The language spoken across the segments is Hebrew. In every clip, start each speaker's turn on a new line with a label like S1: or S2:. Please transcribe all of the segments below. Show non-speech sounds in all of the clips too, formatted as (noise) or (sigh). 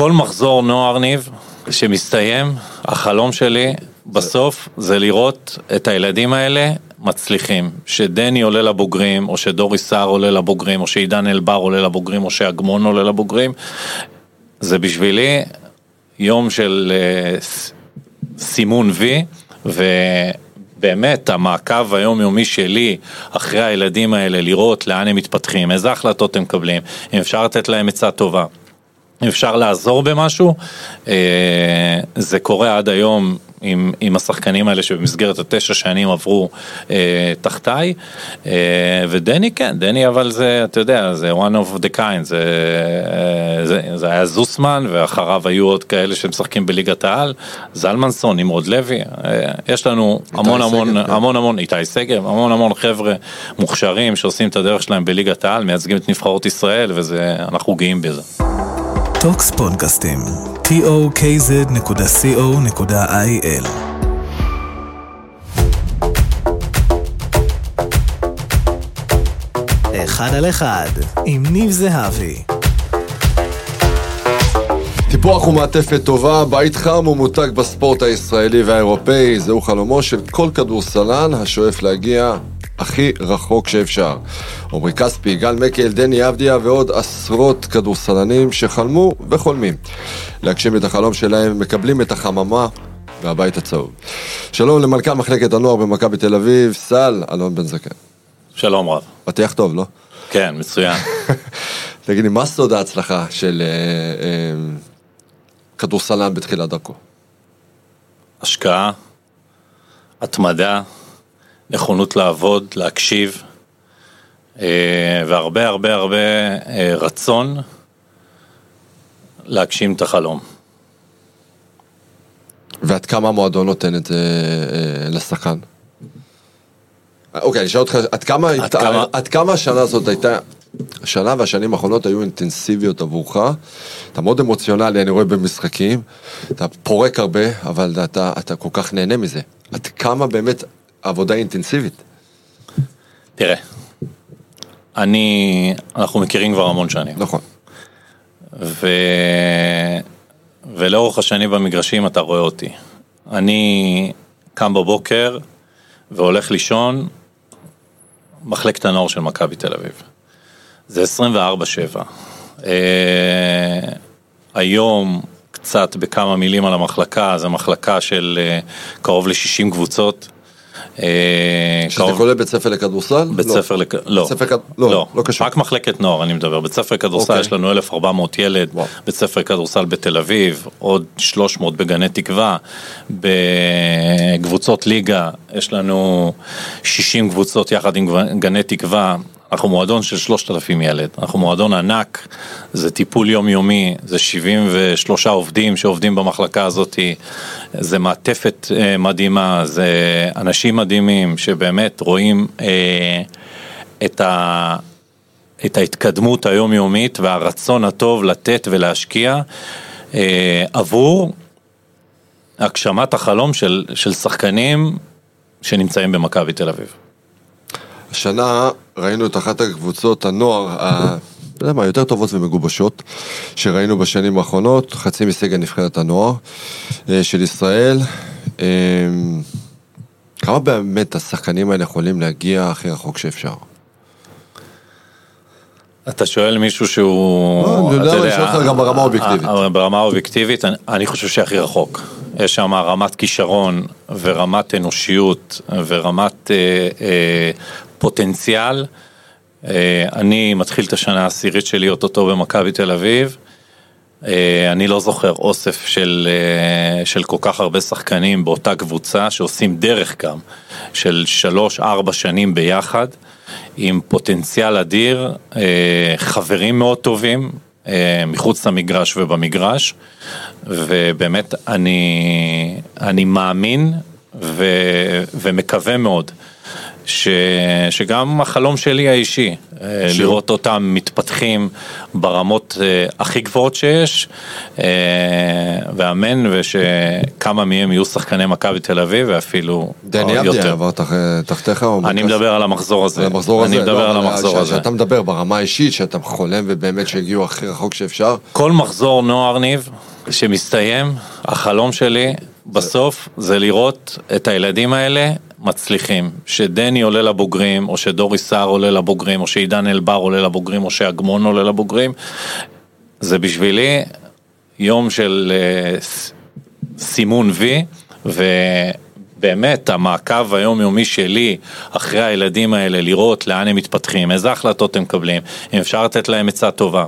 S1: כל מחזור נוער ניב שמסתיים, החלום שלי בסוף זה לראות את הילדים האלה מצליחים. שדני עולה לבוגרים, או שדוריס סער עולה לבוגרים, או שעידן אלבר עולה לבוגרים, או שאגמון עולה לבוגרים. זה בשבילי יום של אה, סימון וי, ובאמת המעקב היומיומי שלי אחרי הילדים האלה, לראות לאן הם מתפתחים, איזה החלטות הם מקבלים, אם אפשר לתת להם עצה טובה. אפשר לעזור במשהו, אה, זה קורה עד היום עם, עם השחקנים האלה שבמסגרת התשע שנים עברו אה, תחתיי, אה, ודני כן, דני אבל זה, אתה יודע, זה one of the kind, זה, אה, זה, זה היה זוסמן ואחריו היו עוד כאלה שמשחקים בליגת העל, זלמנסון, נמרוד לוי, אה, יש לנו המון המון,
S2: שגב, כן.
S1: המון המון, איתי שגב, המון המון חבר'ה מוכשרים שעושים את הדרך שלהם בליגת העל, מייצגים את נבחרות ישראל ואנחנו גאים בזה.
S3: טוקס פודקאסטים, tokz.co.il אחד על אחד, עם ניב זהבי.
S2: טיפוח ומעטפת טובה, בית חם ומותג בספורט הישראלי והאירופאי, זהו חלומו של כל כדורסלן השואף להגיע הכי רחוק שאפשר. עמרי כספי, גל מקל, דני אבדיה ועוד עשרות כדורסלנים שחלמו וחולמים. להגשים את החלום שלהם, מקבלים את החממה והבית הצהוב. שלום למנכ"ל מחלקת הנוער במכבי תל אביב, סל אלון בן זקן.
S1: שלום רב.
S2: פתיח טוב, לא?
S1: כן, מצוין. (laughs)
S2: תגיד לי, מה סוד ההצלחה של אה, אה, כדורסלן בתחילת דרכו?
S1: השקעה, התמדה, נכונות לעבוד, להקשיב, אה, והרבה הרבה הרבה אה, רצון להגשים את החלום.
S2: ועד כמה המועדון נותן את זה אה, לשחקן? אוקיי, אני אשאל אותך, עד כמה,
S1: עד כמה-
S2: עד כמה השנה הזאת הייתה, השנה והשנים האחרונות היו אינטנסיביות עבורך, אתה מאוד אמוציונלי, אני רואה במשחקים, אתה פורק הרבה, אבל אתה, אתה כל כך נהנה מזה. עד כמה באמת עבודה אינטנסיבית?
S1: תראה, אני, אנחנו מכירים כבר המון שנים.
S2: נכון.
S1: ו... ולאורך השנים במגרשים אתה רואה אותי. אני קם בבוקר והולך לישון, מחלקת הנוער של מכבי תל אביב. זה 24-7. אה, היום, קצת בכמה מילים על המחלקה, זו מחלקה של אה, קרוב ל-60 קבוצות. אה,
S2: שזה
S1: קרוב-
S2: כולל בית ספר לכדורסל?
S1: בית
S2: לא.
S1: ספר, לכ... לא,
S2: ספר כד- לא, לא קשור.
S1: רק מחלקת נוער אני מדבר, בית ספר כדורסל
S2: אוקיי.
S1: יש לנו 1,400 ילד,
S2: וואו.
S1: בית ספר כדורסל בתל אביב, עוד 300 בגני תקווה, בקבוצות ליגה יש לנו 60 קבוצות יחד עם גני תקווה, אנחנו מועדון של 3,000 ילד, אנחנו מועדון ענק, זה טיפול יומיומי, זה 73 עובדים שעובדים במחלקה הזאת, זה מעטפת אה, מדהימה, זה אנשים מדהימים שבאמת רואים אה, את ה... את ההתקדמות היומיומית והרצון הטוב לתת ולהשקיע אה, עבור הגשמת החלום של, של שחקנים שנמצאים במכבי תל אביב.
S2: השנה ראינו את אחת הקבוצות הנוער, ה- אתה יודע מה, יותר טובות ומגובשות, שראינו בשנים האחרונות, חצי מסגל נבחרת הנוער אה, של ישראל. אה, כמה באמת השחקנים האלה יכולים להגיע הכי רחוק שאפשר?
S1: אתה שואל מישהו שהוא...
S2: לא, אני יודע,
S1: אתה
S2: אני שואל אותך גם ברמה האובייקטיבית.
S1: אה, אה, ברמה האובייקטיבית, אני, אני חושב שהכי רחוק. יש שם רמת כישרון ורמת אנושיות ורמת אה, אה, פוטנציאל. אה, אני מתחיל את השנה העשירית שלי אוטוטו במכבי תל אביב. אה, אני לא זוכר אוסף של, אה, של כל כך הרבה שחקנים באותה קבוצה שעושים דרך גם של שלוש-ארבע שנים ביחד עם פוטנציאל אדיר, חברים מאוד טובים מחוץ למגרש ובמגרש ובאמת אני, אני מאמין ו, ומקווה מאוד ש, שגם החלום שלי האישי, אה, לראות אותם מתפתחים ברמות אה, הכי גבוהות שיש, אה, ואמן ושכמה מהם יהיו שחקני מכבי תל אביב ואפילו
S2: דני
S1: יותר.
S2: אבדיה עבר תח- תחתיך? או
S1: אני? מדבר על המחזור הזה,
S2: על המחזור הזה?
S1: אני מדבר
S2: לא,
S1: על המחזור
S2: ש-
S1: הזה.
S2: שאתה מדבר ברמה האישית, שאתה חולם ובאמת שהגיעו הכי רחוק שאפשר.
S1: כל מחזור נוער ניב שמסתיים, החלום שלי בסוף זה לראות את הילדים האלה מצליחים. שדני עולה לבוגרים, או שדוריס סער עולה לבוגרים, או שעידן אלבר עולה לבוגרים, או שאגמון עולה לבוגרים. זה בשבילי יום של אה, סימון וי, ובאמת המעקב היומיומי שלי אחרי הילדים האלה, לראות לאן הם מתפתחים, איזה החלטות הם מקבלים, אם אפשר לתת להם עצה טובה.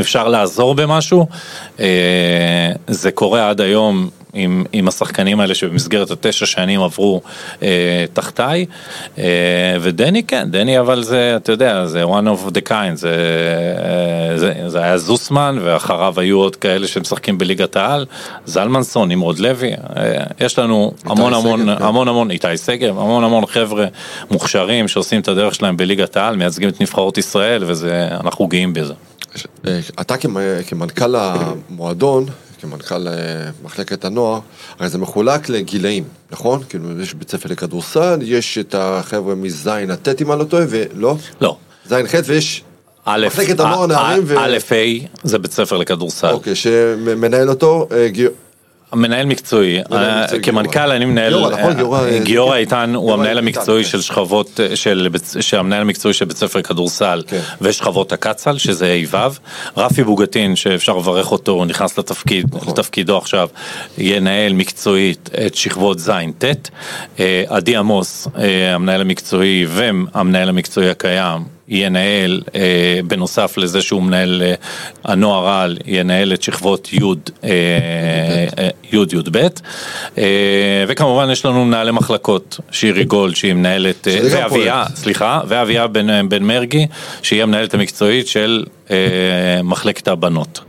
S1: אפשר לעזור במשהו, אה, זה קורה עד היום עם, עם השחקנים האלה שבמסגרת התשע שנים עברו אה, תחתיי, אה, ודני כן, דני אבל זה, אתה יודע, זה one of the kind, זה, אה, זה, זה היה זוסמן ואחריו היו עוד כאלה שמשחקים בליגת העל, זלמנסון, נמרוד לוי, אה, יש לנו המון המון,
S2: שגב, כן.
S1: המון המון, איתי שגב, המון המון חבר'ה מוכשרים שעושים את הדרך שלהם בליגת העל, מייצגים את נבחרות ישראל ואנחנו גאים בזה.
S2: אה, אתה כמ- כמנכ"ל המועדון, כמנכ"ל אה, מחלקת הנוער, הרי זה מחולק לגילאים, נכון? כאילו יש בית ספר לכדורסל, יש את החבר'ה מז' עד ט' אם אני לא טועה, ולא?
S1: לא.
S2: ז' ח' ויש
S1: א',
S2: מחלקת הנוער
S1: א-
S2: נערים ו-
S1: א', ה', זה בית ספר לכדורסל.
S2: אוקיי, שמנהל אותו מנהל
S1: אה,
S2: מקצועי,
S1: כמנכ"ל
S2: גיורא.
S1: אני מנהל,
S2: גיורא?
S1: אה,
S2: אה,
S1: גיורא איתן הוא המנהל המקצועי
S2: כן.
S1: של שכבות, אה, שהמנהל המקצועי של בית ספר כדורסל
S2: כן.
S1: ושכבות הקצ"ל, שזה ה'-ו', רפי בוגטין שאפשר לברך אותו, הוא נכנס
S2: נכון.
S1: לתפקידו עכשיו, ינהל מקצועית את שכבות ז'-ט', אה, עדי עמוס, אה, המנהל המקצועי והמנהל המקצועי הקיים, ינהל, אה, בנוסף לזה שהוא מנהל אה, הנוער על, ינהל את שכבות י' אה, אה, י' י"ב, אה, וכמובן יש לנו מנהלי מחלקות, שירי גולד שהיא מנהלת, ואביה. סליחה, ואביה בן, בן מרגי, שהיא המנהלת המקצועית של מחלקת הבנות.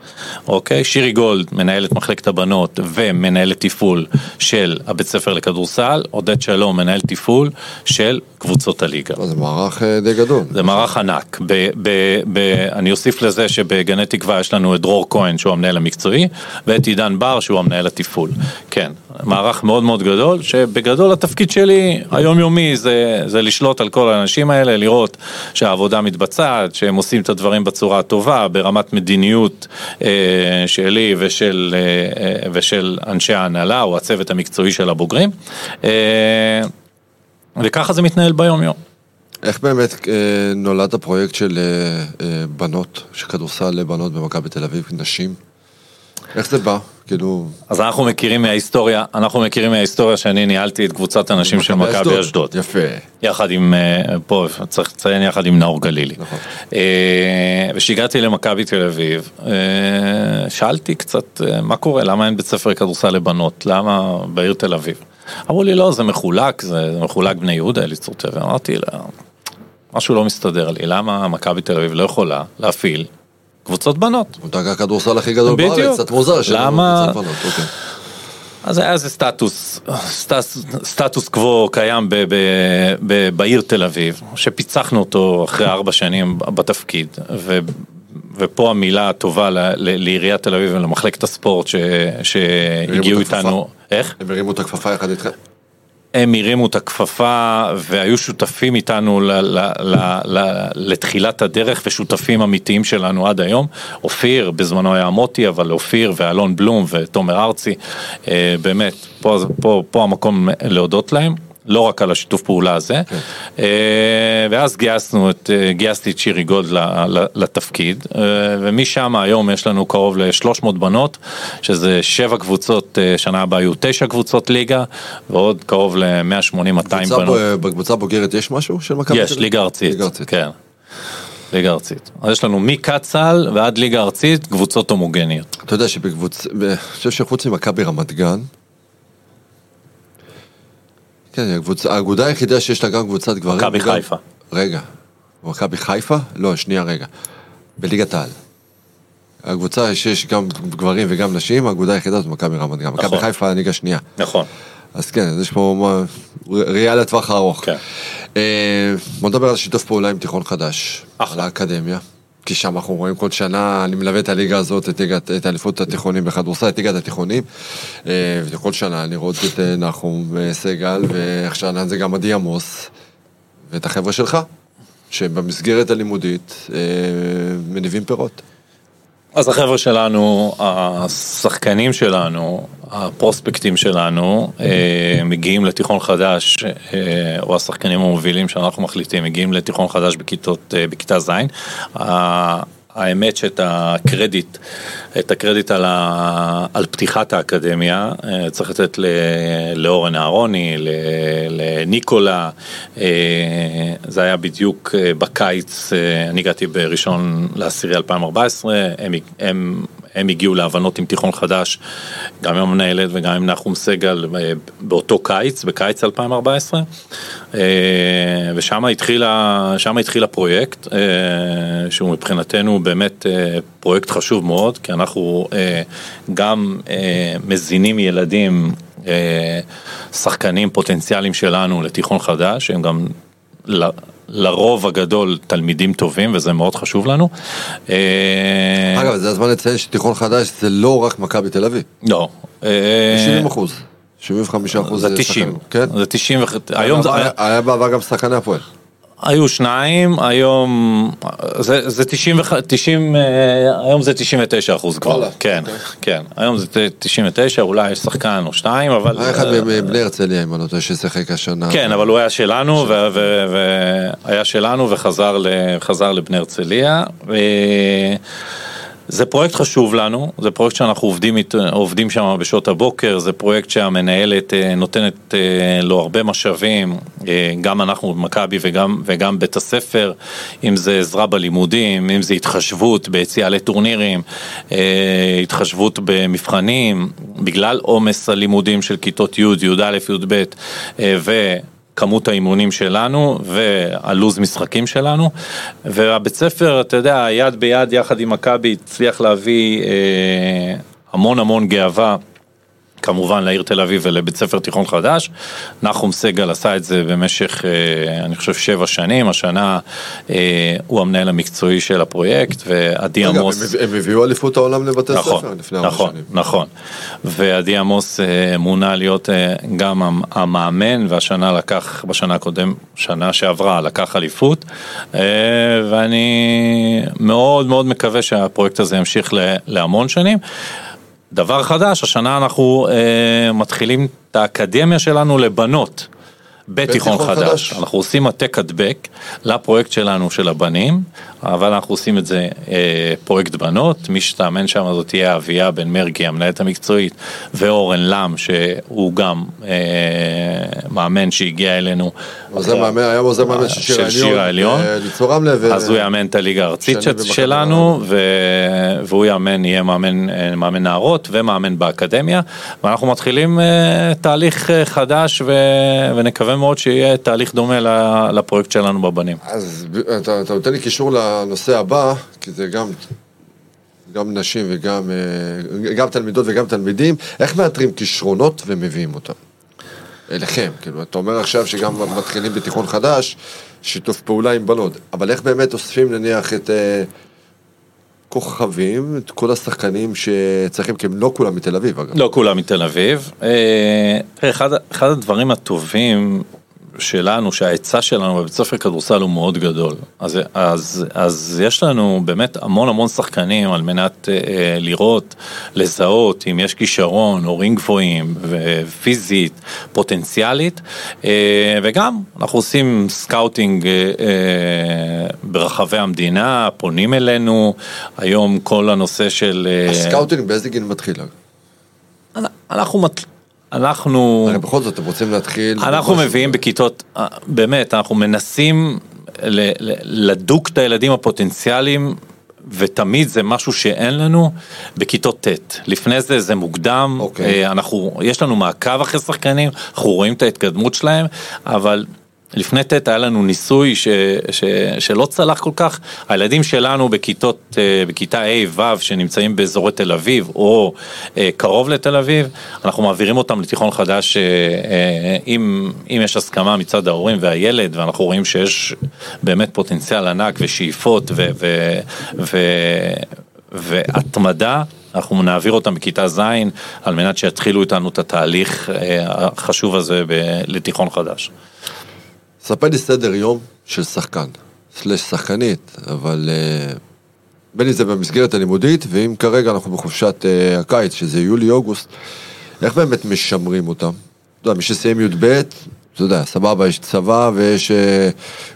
S1: אוקיי? שירי גולד, מנהלת מחלקת הבנות ומנהלת תפעול של הבית ספר לכדורסל, עודד שלום, מנהל תפעול של קבוצות הליגה.
S2: זה מערך די גדול.
S1: זה מערך ענק. ב, ב, ב, אני אוסיף לזה שבגני תקווה יש לנו את דרור כהן שהוא המנהל המקצועי ואת עידן בר שהוא המנהל התפעול. כן, מערך מאוד מאוד גדול שבגדול התפקיד שלי היומיומי זה, זה לשלוט על כל האנשים האלה, לראות שהעבודה מתבצעת, שהם עושים את הדברים בצורה הטובה, ברמת מדיניות אה, שלי ושל, אה, אה, ושל אנשי ההנהלה או הצוות המקצועי של הבוגרים. אה, וככה זה מתנהל ביום יום.
S2: איך באמת אה, נולד הפרויקט של אה, אה, בנות, של כדורסל לבנות במכבי תל אביב, נשים? איך זה בא? כאילו...
S1: אז אנחנו מכירים מההיסטוריה, אנחנו מכירים מההיסטוריה שאני ניהלתי את קבוצת הנשים של מכבי אשדוד.
S2: יפה.
S1: יחד עם, אה, פה צריך לציין יחד עם נאור גלילי.
S2: נכון.
S1: אה, וכשהגעתי למכבי תל אביב, אה, שאלתי קצת מה קורה, למה אין בית ספר לכדורסל לבנות, למה בעיר תל אביב? אמרו לי לא, זה מחולק, זה זה מחולק בני יהודה, אליצור טבע. אמרתי לה, משהו לא מסתדר לי, למה מכבי תל אביב לא יכולה להפעיל קבוצות בנות?
S2: מותג הכדורסל הכי גדול
S1: בדיוק.
S2: בארץ, קצת מוזר.
S1: למה-
S2: בנות, אוקיי.
S1: אז היה איזה סטטוס, סטטוס, סטטוס קוו קיים ב, ב, ב, בעיר תל אביב, שפיצחנו אותו אחרי ארבע שנים בתפקיד, ו, ופה המילה הטובה ל, ל, לעיריית תל אביב ולמחלקת הספורט ש, שהגיעו. איתנו, איך?
S2: הם הרימו את הכפפה יחד איתכם.
S1: הם הרימו את הכפפה והיו שותפים איתנו ל, ל, ל, ל, לתחילת הדרך ושותפים אמיתיים שלנו עד היום. אופיר, בזמנו היה מוטי, אבל אופיר ואלון בלום ותומר ארצי, אה, באמת, פה, פה, פה המקום להודות להם. לא רק על השיתוף פעולה הזה, אה, ואז גייסנו את, אה, גייסתי את שירי גולד לתפקיד, אה, ומשם היום יש לנו קרוב ל-300 בנות, שזה שבע קבוצות, שנה הבאה יהיו תשע קבוצות ליגה, ועוד קרוב ל-180-200
S2: קבוצה
S1: בנות.
S2: בקבוצה בוגרת יש משהו של מכבי
S1: יש? ליגה ארצית,
S2: ליגה ארצית.
S1: כן. ליגה ארצית. אז יש לנו מקצ"ל ועד ליגה ארצית, קבוצות הומוגניות.
S2: אתה יודע שבקבוצה, ב- אני חושב שחוץ ממכבי רמת גן, כן, האגודה היחידה שיש לה גם קבוצת גברים.
S1: מכבי חיפה.
S2: רגע, מכבי חיפה? לא, שנייה רגע. בליגת העל. הקבוצה שיש גם גברים וגם נשים, האגודה היחידה זאת מכבי רמת גן. מכבי
S1: נכון.
S2: חיפה ליגה שנייה.
S1: נכון.
S2: אז כן, אז יש פה ראייה לטווח הארוך.
S1: כן.
S2: אה, בוא נדבר על שיתוף פעולה עם תיכון חדש.
S1: אחלה.
S2: על האקדמיה. כי שם אנחנו רואים כל שנה, אני מלווה את הליגה הזאת, את, ליגת- את אליפות התיכונים בכדורסל, את ליגת התיכונים. אה, וכל שנה לראות את אה, נחום אה, סגל, ועכשיו זה גם עדי עמוס, ואת החבר'ה שלך, שבמסגרת הלימודית מניבים פירות.
S1: אז החבר'ה שלנו, השחקנים שלנו, הפרוספקטים שלנו, אה, מגיעים לתיכון חדש, אה, או השחקנים המובילים שאנחנו מחליטים, מגיעים לתיכון חדש בכיתות, אה, בכיתה ז'. האמת שאת הקרדיט, את הקרדיט על, ה, על פתיחת האקדמיה אה, צריך לתת ל- לאורן אהרוני, לניקולה, אה, זה היה בדיוק אה, בקיץ, אני הגעתי בראשון לעשירי 2014, הם, הם, הם הגיעו להבנות עם תיכון חדש, גם עם המנהלת וגם עם נחום סגל אה, באותו קיץ, בקיץ 2014, אה, ושם התחיל, הפרויקט, אה, שהוא מבחינתנו באמת פרויקט חשוב מאוד, כי אנחנו גם מזינים ילדים, שחקנים פוטנציאליים שלנו לתיכון חדש, הם גם לרוב הגדול תלמידים טובים, וזה מאוד חשוב לנו. אה,
S2: אגב, זה הזמן לציין שתיכון חדש זה לא רק מכבי תל אביב,
S1: לא. אה,
S2: 70 אחוז, 75 אחוז
S1: זה 90,
S2: כן?
S1: זה 90, וח- היום זה,
S2: היה בעבר גם שחקני הפועל.
S1: היו שניים, היום זה, זה 90, וח- 90, אה, היום זה 99 אחוז כבר,
S2: וואלה,
S1: כן,
S2: אוקיי.
S1: כן, היום זה 99, אולי יש שחקן או שניים, אבל...
S2: היה אחד
S1: אה,
S2: מבני הרצליה, אם אני לא טועה, ששיחק השנה.
S1: כן, אבל הוא היה שלנו, והיה שלנו וחזר לבני הרצליה. זה פרויקט חשוב לנו, זה פרויקט שאנחנו עובדים, עובדים שם בשעות הבוקר, זה פרויקט שהמנהלת אה, נותנת אה, לו הרבה משאבים, אה, גם אנחנו במכבי וגם, וגם בית הספר, אם זה עזרה בלימודים, אם זה התחשבות ביציאה לטורנירים, התחשבות במבחנים, בגלל עומס הלימודים של כיתות י', י"א, י"ב, ו... כמות האימונים שלנו והלו"ז משחקים שלנו. והבית ספר, אתה יודע, יד ביד יחד עם מכבי הצליח להביא אה, המון המון גאווה כמובן לעיר תל אביב ולבית ספר תיכון חדש. נחום סגל עשה את זה במשך, אה, אני חושב, שבע שנים, השנה אה, הוא המנהל המקצועי של הפרויקט ועדי עמוס...
S2: הם- הם הביאו אליפות העולם לבתי
S1: נכון,
S2: ספר לפני ארבע
S1: נכון,
S2: שנים.
S1: נכון. ועדי עמוס אה, מונה להיות אה, גם המ- המאמן, והשנה לקח, בשנה הקודם, שנה שעברה, לקח אליפות, אה, ואני מאוד מאוד מקווה שהפרויקט הזה ימשיך להמון שנים. דבר חדש, השנה אנחנו אה, מתחילים את האקדמיה שלנו לבנות. בתיכון חדש.
S2: חדש.
S1: אנחנו עושים העתק הדבק לפרויקט שלנו של הבנים, אבל אנחנו עושים את זה אה, פרויקט בנות, מי שתאמן שם זאת תהיה אביה בן מרגי, המנהלת המקצועית, ואורן לם, שהוא גם אה, מאמן שהגיע אלינו.
S2: עוזר
S1: אחרי-
S2: מאמן, היה עוזר מאמן של שיר
S1: של שיר
S2: העליון.
S1: העליון.
S2: אה, ליצור רמלה.
S1: אז הוא יאמן את הליגה הארצית שלנו, ו- והוא יאמן, יהיה מאמן, אה, מאמן נערות ומאמן באקדמיה, ואנחנו מתחילים אה, תהליך אה, חדש, ו- ונקווה מאוד שיהיה תהליך דומה לפרויקט שלנו בבנים.
S2: אז אתה, אתה נותן לי קישור לנושא הבא, כי זה גם, גם נשים וגם אה, גם תלמידות וגם תלמידים, איך מאתרים כישרונות ומביאים אותם? אליכם, כאילו, אתה אומר עכשיו שגם מתחילים בתיכון חדש, שיתוף פעולה עם בנות, אבל איך באמת אוספים נניח את אה, כוכבים, את כל השחקנים שצריכים, כי הם לא כולם מתל אביב אגב.
S1: לא כולם מתל אביב. אה, אחד, אחד הדברים הטובים שלנו, שההיצע שלנו בבית ספר כדורסל הוא מאוד גדול. אז, אז, אז יש לנו באמת המון המון שחקנים על מנת אה, אה, לראות, לזהות אם יש כישרון, הורים גבוהים, ופיזית, פוטנציאלית, אה, וגם אנחנו עושים scouting אה, אה, ברחבי המדינה, פונים אלינו, היום כל הנושא של... אה,
S2: ה scouting באיזה גיל מתחיל?
S1: אנחנו, אנחנו,
S2: הרי בכל זאת, אתם רוצים להתחיל...
S1: אנחנו מביאים בכיתות, אה, באמת, אנחנו מנסים לבדוק את הילדים הפוטנציאליים. ותמיד זה משהו שאין לנו בכיתות ט'. לפני זה זה מוקדם,
S2: אוקיי.
S1: אה, אנחנו, יש לנו מעקב אחרי שחקנים, אנחנו רואים את ההתקדמות שלהם, אבל לפני ט' היה לנו ניסוי ש, ש, שלא צלח כל כך, הילדים שלנו בכיתות, אה, בכיתה ה'-ו' שנמצאים באזורי תל אביב או אה, קרוב לתל אביב, אנחנו מעבירים אותם לתיכון חדש אה, אם, אם יש הסכמה מצד ההורים והילד ואנחנו רואים שיש באמת פוטנציאל ענק ושאיפות ו, ו, ו, והתמדה. אנחנו נעביר אותם בכיתה ז' על מנת שיתחילו איתנו את התהליך החשוב הזה לתיכון חדש.
S2: ספר לי סדר יום של שחקן, סלש שחקנית, אבל uh, בין אם זה במסגרת הלימודית, ואם כרגע אנחנו בחופשת uh, הקיץ, שזה יולי-אוגוסט, איך באמת משמרים אותם? אתה יודע, מי שסיים י"ב, אתה יודע, סבבה, יש צבא ויש uh,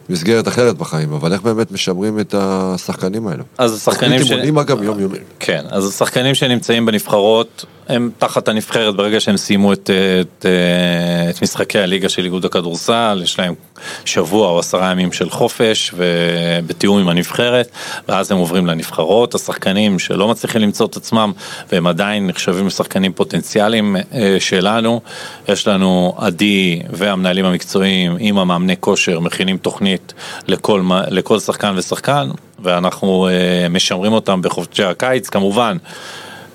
S2: מסגרת אחרת בחיים, אבל איך באמת משמרים את השחקנים האלו?
S1: אז השחקנים
S2: ש... אימונים אגב יום יומי.
S1: כן, אז השחקנים שנמצאים בנבחרות, הם תחת הנבחרת ברגע שהם סיימו את, את, את משחקי הליגה של איגוד הכדורסל, יש להם שבוע או עשרה ימים של חופש ובתיאום עם הנבחרת, ואז הם עוברים לנבחרות. השחקנים שלא מצליחים למצוא את עצמם והם עדיין נחשבים לשחקנים פוטנציאליים אה, שלנו, יש לנו עדי והמנהלים המקצועיים עם המאמני כושר מכינים תוכנית לכל, לכל שחקן ושחקן, ואנחנו אה, משמרים אותם בחופשי הקיץ כמובן.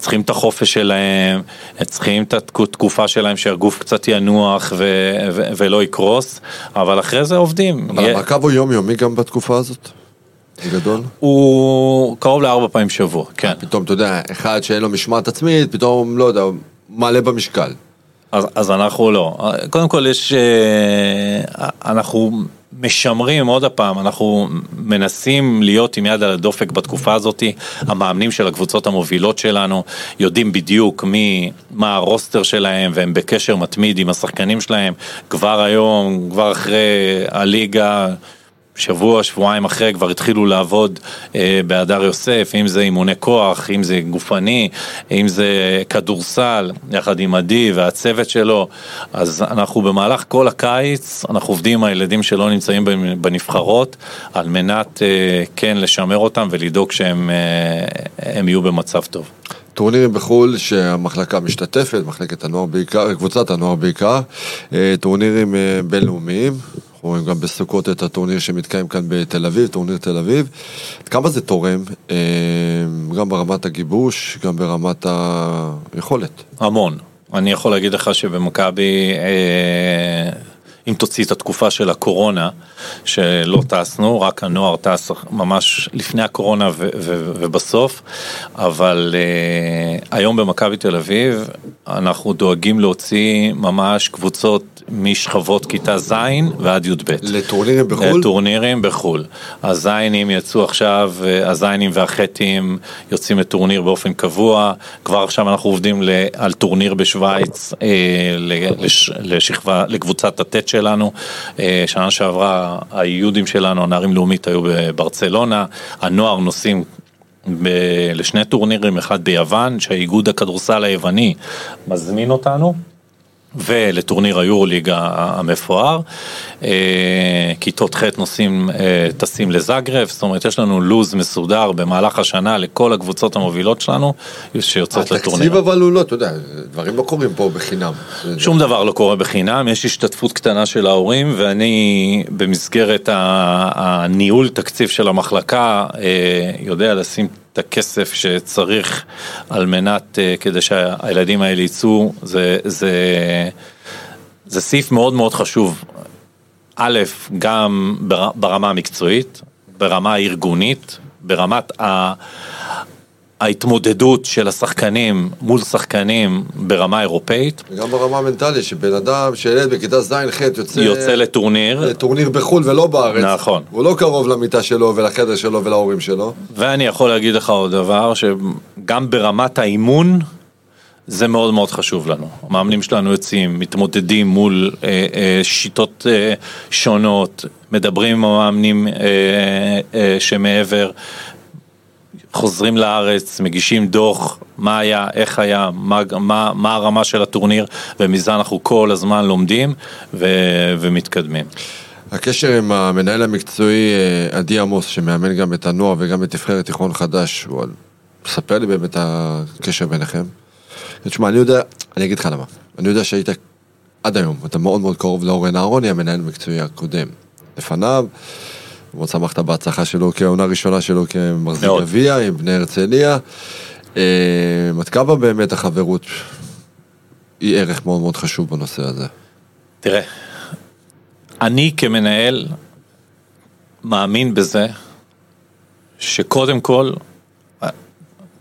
S1: צריכים את החופש שלהם, צריכים את התקופה שלהם שהגוף קצת ינוח ו- ו- ולא יקרוס, אבל אחרי זה עובדים.
S2: אבל יהיה... המעקב הוא יומיומי גם בתקופה הזאת? גדול?
S1: הוא קרוב לארבע פעמים בשבוע, כן.
S2: פתאום, אתה יודע, אחד שאין לו משמעת עצמית, פתאום, לא יודע, מעלה במשקל.
S1: אז, אז אנחנו לא. קודם כל יש, אה, אנחנו משמרים עוד הפעם, אנחנו מנסים להיות עם יד על הדופק בתקופה הזאת, המאמנים של הקבוצות המובילות שלנו יודעים בדיוק מי, מה הרוסטר שלהם והם בקשר מתמיד עם השחקנים שלהם כבר היום, כבר אחרי הליגה. שבוע, שבועיים אחרי כבר התחילו לעבוד אה, בהדר יוסף, אם זה אימוני כוח, אם זה גופני, אם זה כדורסל, יחד עם עדי והצוות שלו, אז אנחנו במהלך כל הקיץ, אנחנו עובדים עם הילדים שלא נמצאים בנבחרות, על מנת אה, כן לשמר אותם ולדאוג שהם אה, יהיו במצב טוב.
S2: טורנירים בחו"ל שהמחלקה משתתפת, מחלקת הנוער בעיקר, קבוצת הנוער בעיקר, אה, טורנירים אה, בינלאומיים, אנחנו רואים גם בסוכות את הטורניר שמתקיים כאן בתל אביב, טורניר תל אביב. כמה זה תורם, אה, גם ברמת הגיבוש, גם ברמת היכולת?
S1: המון. אני יכול להגיד לך שבמכבי... אם תוציא את התקופה של הקורונה, שלא טסנו, רק הנוער טס ממש לפני הקורונה ו- ו- ובסוף, אבל uh, היום במכבי תל אביב אנחנו דואגים להוציא ממש קבוצות משכבות כיתה ז' ועד י"ב.
S2: לטורנירים בחו"ל?
S1: לטורנירים בחו"ל. הזיינים יצאו עכשיו, אה, הזיינים והחטים יוצאים לטורניר באופן קבוע, כבר עכשיו אנחנו עובדים על טורניר בשוויץ אה, לשכבה, לקבוצת הט' שלנו. אה, שנה שעברה היהודים שלנו, הנערים לאומית היו בברצלונה, הנוער נוסעים ב- לשני טורנירים, אחד ביוון, שהאיגוד הכדורסל היווני מזמין אותנו. ולטורניר היורוליג המפואר. אה, כיתות ח' נוסעים, אה, טסים לזאגרב, זאת אומרת יש לנו לו"ז מסודר במהלך השנה לכל הקבוצות המובילות שלנו שיוצאות לטורניר.
S2: התקציב אבל הוא לא, אתה יודע, דברים לא קורים פה בחינם.
S1: שום דבר לא קורה בחינם, יש השתתפות קטנה של ההורים ואני במסגרת הניהול תקציב של המחלקה אה, יודע לשים את הכסף שצריך על מנת, uh, כדי שהילדים האלה יצאו, זה, זה, זה סעיף מאוד מאוד חשוב. א', גם ברמה המקצועית, ברמה הארגונית, ברמת ה... ההתמודדות של השחקנים מול שחקנים ברמה אירופאית.
S2: וגם ברמה המנטלית, שבן אדם, שילד בכיתה ז'-ח' יוצא...
S1: יוצא לטורניר.
S2: לטורניר בחו"ל ולא בארץ.
S1: נכון.
S2: הוא לא קרוב למיטה שלו ולחדר שלו ולהורים שלו.
S1: ואני יכול להגיד לך עוד דבר, שגם ברמת האימון, זה מאוד מאוד חשוב לנו. המאמנים שלנו יוצאים, מתמודדים מול אה, אה, שיטות אה, שונות, מדברים עם המאמנים אה, אה, שמעבר. חוזרים לארץ, מגישים דוח, מה היה, איך היה, מה, מה, מה הרמה של הטורניר, ומזה אנחנו כל הזמן לומדים ו, ומתקדמים.
S2: הקשר עם המנהל המקצועי אה, עדי עמוס, שמאמן גם את הנוער וגם את נבחרת תיכון חדש, הוא מספר לי באמת הקשר ביניכם. תשמע, אני יודע, אני אגיד לך למה, אני יודע שהיית עד היום, אתה מאוד מאוד קרוב לאורן אהרוני, המנהל המקצועי הקודם. לפניו, מאוד שמחת בהצלחה שלו כעונה ראשונה שלו כמחזיק. גביע עם בני הרצליה. אה, עד כמה באמת החברות היא ערך מאוד מאוד חשוב בנושא הזה?
S1: תראה, אני כמנהל מאמין בזה שקודם כל,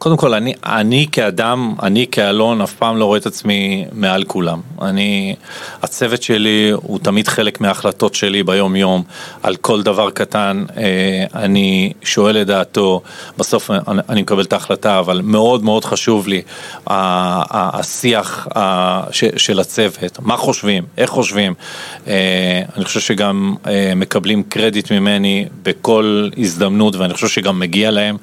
S1: קודם כל אני, אני כאדם, אני כאלון אף פעם לא רואה את עצמי מעל כולם. אני, הצוות שלי הוא תמיד חלק מההחלטות שלי ביום יום, על כל דבר קטן אה, אני שואל את דעתו, בסוף אני, אני מקבל את ההחלטה, אבל מאוד מאוד חשוב לי השיח של הצוות, מה חושבים, איך חושבים. אה, אני חושב שגם אה, מקבלים קרדיט ממני בכל הזדמנות, ואני חושב שגם מגיע להם.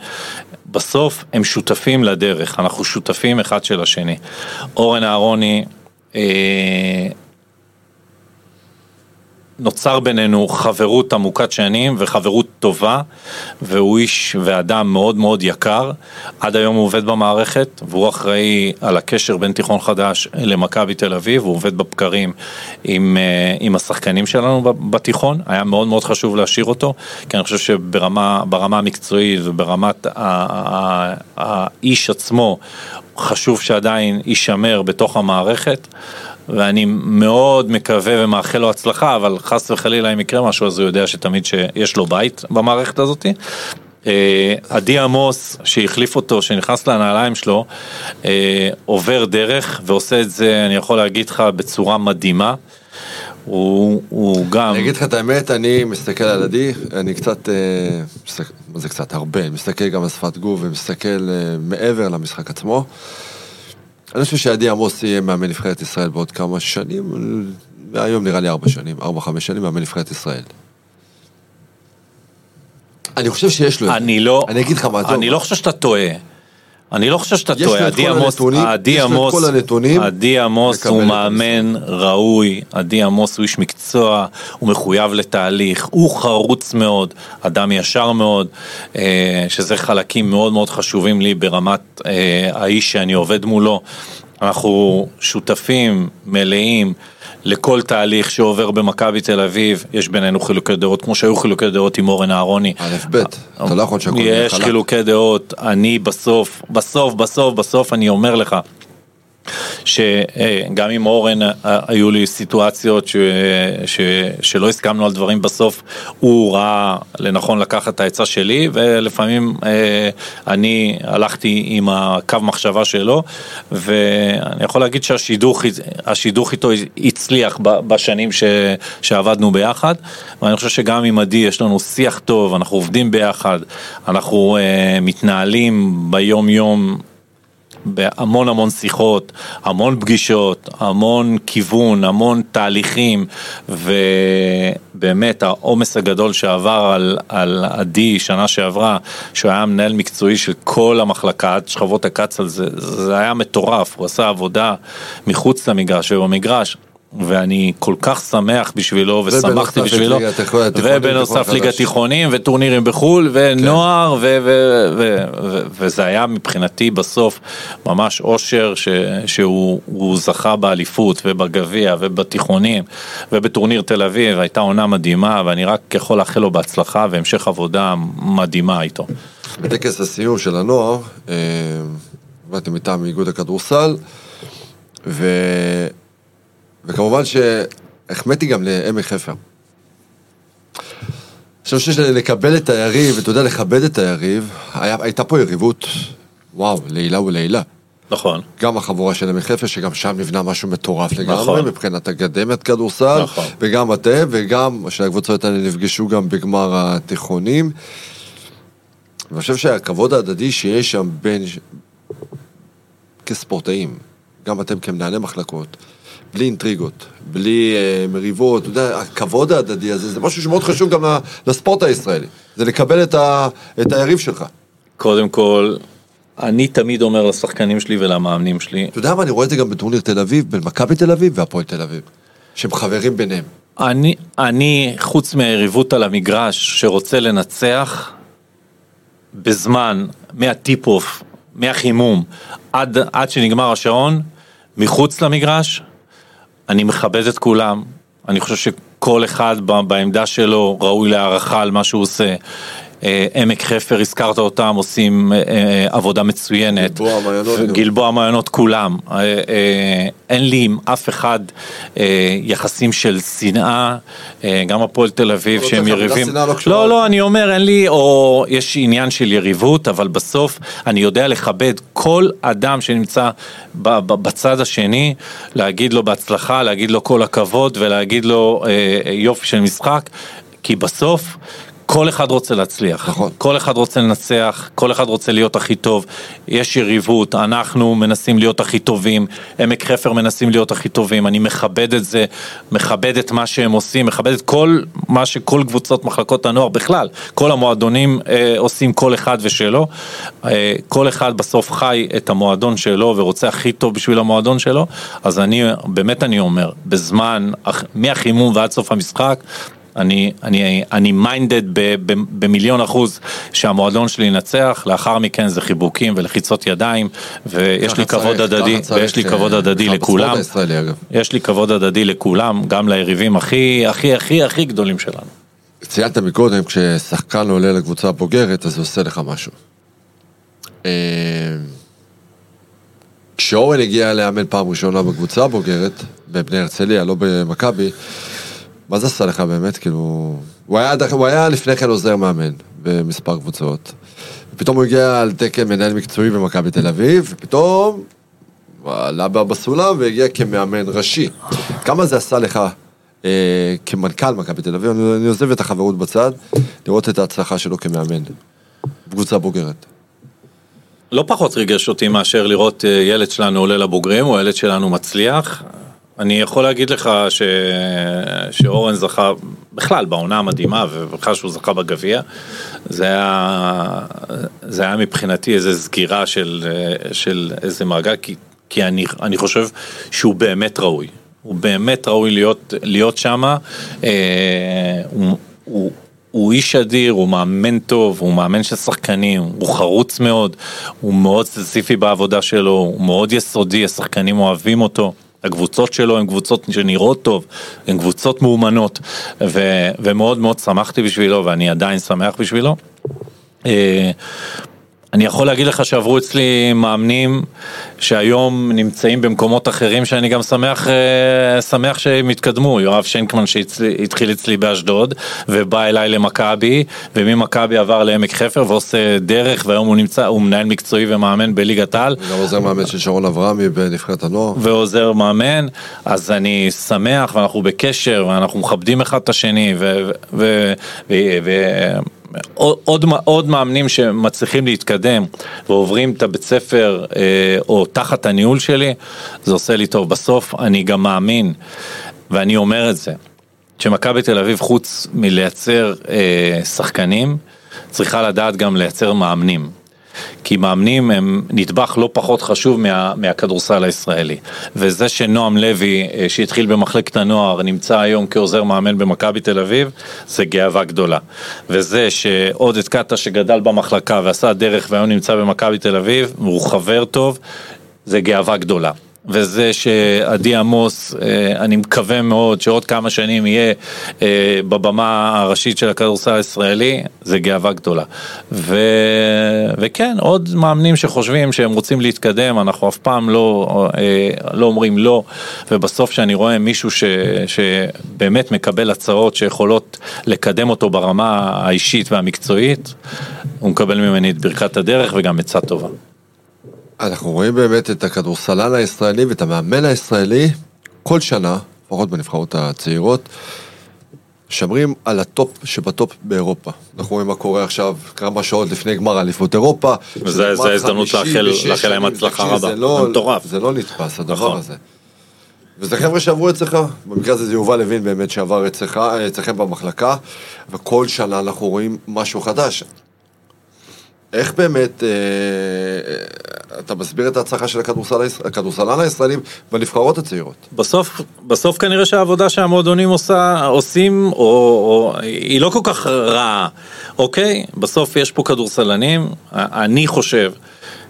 S1: בסוף הם שותפים לדרך, אנחנו שותפים אחד של השני. אורן אהרוני, אה, נוצר בינינו חברות עמוקת שנים וחברות טובה, והוא איש ואדם מאוד מאוד יקר. עד היום הוא עובד במערכת, והוא אחראי על הקשר בין תיכון חדש למכבי תל אביב, הוא עובד בבקרים עם, אה, עם השחקנים שלנו בתיכון, היה מאוד מאוד חשוב להשאיר אותו, כי אני חושב שברמה ברמה המקצועית וברמת האיש עצמו, חשוב שעדיין יישמר בתוך המערכת. ואני מאוד מקווה ומאחל לו הצלחה, אבל חס וחלילה אם יקרה משהו אז הוא יודע שתמיד שיש לו בית במערכת הזאת. אה, עדי עמוס שהחליף אותו, שנכנס לנעליים שלו, אה, עובר דרך ועושה את זה, אני יכול להגיד לך, בצורה מדהימה. הוא, הוא גם...
S2: אני אגיד לך את האמת, אני מסתכל על עדי, אני קצת, אה, מסתכל- מה זה קצת? הרבה, מסתכל גם על שפת גוף ומסתכל מעבר למשחק עצמו. אני חושב שעדי עמוס יהיה מאמן נבחרת ישראל בעוד כמה שנים, אה, היום נראה לי ארבע שנים, ארבע חמש שנים מאמן נבחרת ישראל. אני חושב שיש לו זה.
S1: אני לא,
S2: אני אגיד לך מה, עזוב.
S1: אני לא חושב שאתה טועה. אני לא חושב שאתה טועה, עדי עמוס, עדי עמוס, עדי עמוס הוא מאמן ראוי, עדי עמוס הוא איש מקצוע, הוא מחויב לתהליך, הוא חרוץ מאוד, אדם ישר מאוד, אה, שזה חלקים מאוד מאוד חשובים לי ברמת אה, האיש שאני עובד מולו. אנחנו שותפים מלאים לכל תהליך שעובר במכבי תל אביב, יש בינינו חילוקי דעות, כמו שהיו חילוקי דעות עם אורן אהרוני.
S2: א', ב', אתה לא יכול שהכל יהיה
S1: יש
S2: חלק.
S1: חילוקי דעות, אני בסוף, בסוף, בסוף, בסוף אני אומר לך. שגם עם אורן אה, היו לי סיטואציות ש, ש, שלא הסכמנו על דברים בסוף, הוא ראה לנכון לקחת את העצה שלי ולפעמים אה, אני הלכתי עם הקו מחשבה שלו ואני יכול להגיד שהשידוך השידוך איתו הצליח בשנים ש, שעבדנו ביחד ואני חושב שגם עם עדי יש לנו שיח טוב, אנחנו עובדים ביחד, אנחנו אה, מתנהלים ביום יום בהמון המון שיחות, המון פגישות, המון כיוון, המון תהליכים, ובאמת העומס הגדול שעבר על, על עדי שנה שעברה, שהוא היה מנהל מקצועי של כל המחלקה, עד שכבות הקצ"ל, זה, זה היה מטורף, הוא עשה עבודה מחוץ למגרש ובמגרש. ואני כל כך שמח בשבילו ושמחתי בשבילו, ובנוסף. ליגת תיכונים וטורנירים בחו"ל ונוער ו- ו- ו- ו- וזה היה מבחינתי בסוף ממש אושר ש- שהוא הוא זכה באליפות ובגביע ובתיכונים ובטורניר תל אביב הייתה עונה מדהימה ואני רק יכול לאחל לו בהצלחה והמשך עבודה מדהימה איתו.
S2: בטקס הסיום של הנוער, אה, באתי מטעם איגוד הכדורסל, ו... וכמובן שהחמאתי גם לעמק חפר. אני חושב שלקבל את היריב, ואתה יודע, לכבד את היריב, היה, הייתה פה יריבות, וואו, לעילה ולעילה.
S1: נכון.
S2: גם החבורה של עמק חפר, שגם שם נבנה משהו מטורף לגמרי,
S1: נכון.
S2: מבחינת אקדמיית כדורסל,
S1: נכון.
S2: וגם אתם, וגם שהקבוצות האלה נפגשו גם בגמר התיכונים. ואני חושב שהכבוד ההדדי שיש שם בין... כספורטאים, גם אתם כמנהלי מחלקות, בלי אינטריגות, בלי אה, מריבות, אתה יודע, הכבוד ההדדי הזה, זה משהו שמאוד חשוב גם לספורט הישראלי. זה לקבל את, ה, את היריב שלך.
S1: קודם כל, אני תמיד אומר לשחקנים שלי ולמאמנים שלי,
S2: אתה יודע מה, אני רואה את זה גם בטורניר תל אביב, בין מכבי תל אביב והפועל תל אביב. שהם חברים ביניהם.
S1: אני, אני, חוץ מהיריבות על המגרש, שרוצה לנצח בזמן, מה tip-off, מהחימום, עד, עד שנגמר השעון, מחוץ למגרש, אני מכבד את כולם, אני חושב שכל אחד בעמדה שלו ראוי להערכה על מה שהוא עושה. אה, עמק חפר, הזכרת אותם, עושים אה, אה, עבודה מצוינת.
S2: גלבוע, מעיינות.
S1: גלבוע מעיינות כולם. אין לי עם אף אחד יחסים של שנאה, אה, גם הפועל תל אביב שהם יריבים.
S2: לא.
S1: לא, לא, אני אומר, אין לי, או יש עניין של יריבות, אבל בסוף אני יודע לכבד כל אדם שנמצא בצד השני, להגיד לו בהצלחה, להגיד לו כל הכבוד ולהגיד לו יופי של משחק, כי בסוף... כל אחד רוצה להצליח,
S2: נכון.
S1: כל אחד רוצה לנצח, כל אחד רוצה להיות הכי טוב, יש יריבות, אנחנו מנסים להיות הכי טובים, עמק חפר מנסים להיות הכי טובים, אני מכבד את זה, מכבד את מה שהם עושים, מכבד את כל מה שכל קבוצות מחלקות הנוער בכלל, כל המועדונים אה, עושים כל אחד ושלו, אה, כל אחד בסוף חי את המועדון שלו ורוצה הכי טוב בשביל המועדון שלו, אז אני, באמת אני אומר, בזמן, אח- מהחימום ועד סוף המשחק, אני, אני, אני מיינדד במיליון אחוז שהמועדון שלי ינצח, לאחר מכן זה חיבוקים ולחיצות ידיים, ויש לי כבוד הדדי, ויש לי כבוד הדדי לכולם. יש לי כבוד הדדי לכולם, גם ליריבים הכי הכי הכי הכי גדולים שלנו.
S2: ציינת מקודם, כששחקן עולה לקבוצה הבוגרת, אז זה עושה לך משהו. אה, כשאורן הגיע לאמן פעם ראשונה בקבוצה הבוגרת, בבני הרצליה, לא במכבי, מה זה עשה לך באמת? כאילו... הוא היה, הוא היה לפני כן עוזר מאמן במספר קבוצות. ופתאום הוא הגיע על תקן מנהל מקצועי במכבי תל אביב, ופתאום עלה בסולם והגיע כמאמן ראשי. כמה זה עשה לך אה, כמנכ"ל מכבי תל אביב? אני, אני עוזב את החברות בצד, לראות את ההצלחה שלו כמאמן בקבוצה בוגרת.
S1: לא פחות ריגש אותי מאשר לראות אה, ילד שלנו עולה לבוגרים, או ילד שלנו מצליח. אני יכול להגיד לך ש... שאורן זכה בכלל בעונה המדהימה, ובכלל שהוא זכה בגביע, זה היה, זה היה מבחינתי איזו סגירה של, של איזה מעגל, כי, כי אני, אני חושב שהוא באמת ראוי. הוא באמת ראוי להיות, להיות שם. אה, הוא, הוא, הוא איש אדיר, הוא מאמן טוב, הוא מאמן של שחקנים, הוא חרוץ מאוד, הוא מאוד ספציפי בעבודה שלו, הוא מאוד יסודי, השחקנים אוהבים אותו. הקבוצות שלו הן קבוצות שנראות טוב, הן קבוצות מאומנות, ו- ומאוד מאוד שמחתי בשבילו, ואני עדיין שמח בשבילו. אני יכול להגיד לך שעברו אצלי מאמנים שהיום נמצאים במקומות אחרים שאני גם שמח, אה, שמח שהם התקדמו, יואב שנקמן שהתחיל אצלי באשדוד ובא אליי למכבי וממכבי עבר לעמק חפר ועושה דרך והיום הוא נמצא, הוא מנהל מקצועי ומאמן בליגת העל.
S2: גם עוזר מאמן של שרון אברהמי בנבחרת הנוער.
S1: ועוזר מאמן, אז אני שמח ואנחנו בקשר ואנחנו מכבדים אחד את השני ו... ו, ו, ו עוד, עוד, מאמנים שמצליחים להתקדם ועוברים את הבית ספר אה, או תחת הניהול שלי, זה עושה לי טוב. בסוף אני גם מאמין, ואני אומר את זה, שמכבי תל אביב חוץ מלייצר אה, שחקנים, צריכה לדעת גם לייצר מאמנים. כי מאמנים הם נדבך לא פחות חשוב מה, מהכדורסל הישראלי. וזה שנועם לוי, אה, שהתחיל במחלקת הנוער, נמצא היום כעוזר מאמן במכבי תל אביב, זה גאווה גדולה. וזה שעודד קאטה שגדל במחלקה ועשה דרך והיום נמצא במכבי תל אביב, והוא חבר טוב, זה גאווה גדולה. וזה שעדי עמוס, אה, אני מקווה מאוד שעוד כמה שנים יהיה אה, בבמה הראשית של הכדורסל הישראלי, זה גאווה גדולה. ו... וכן, עוד מאמנים שחושבים שהם רוצים להתקדם, אנחנו אף פעם לא, אה, לא אומרים לא, ובסוף שאני רואה מישהו ש... שבאמת מקבל הצעות שיכולות לקדם אותו ברמה האישית והמקצועית, הוא מקבל ממני את ברכת הדרך וגם עצה טובה.
S2: אנחנו רואים באמת את הכדורסלן הישראלי ואת המאמן הישראלי כל שנה, לפחות בנבחרות הצעירות, שמרים על ה top שב top באירופה. אנחנו רואים מה קורה עכשיו, כמה שעות לפני גמר אליפות אירופה.
S1: וזה- ההזדמנות
S2: 56
S1: לאחל- להם הצלחה רבה.
S2: זה לא-
S1: מטורף.
S2: זה לא נתפס, הדבר
S1: נכון.
S2: הזה. וזה חבר'ה שעברו אצלך, במקרה הזה זה יובל לוין באמת שעבר אצלך, אצלכם במחלקה, וכל שנה אנחנו רואים משהו חדש. איך באמת אה, אתה מסביר את ההצלחה של הכדורסלן הישראלי בנבחרות הצעירות?
S1: בסוף, בסוף כנראה שהעבודה שהמועדונים עושה, עושים, או, או, היא לא כל כך רעה, אוקיי? בסוף יש פה כדורסלנים, אני חושב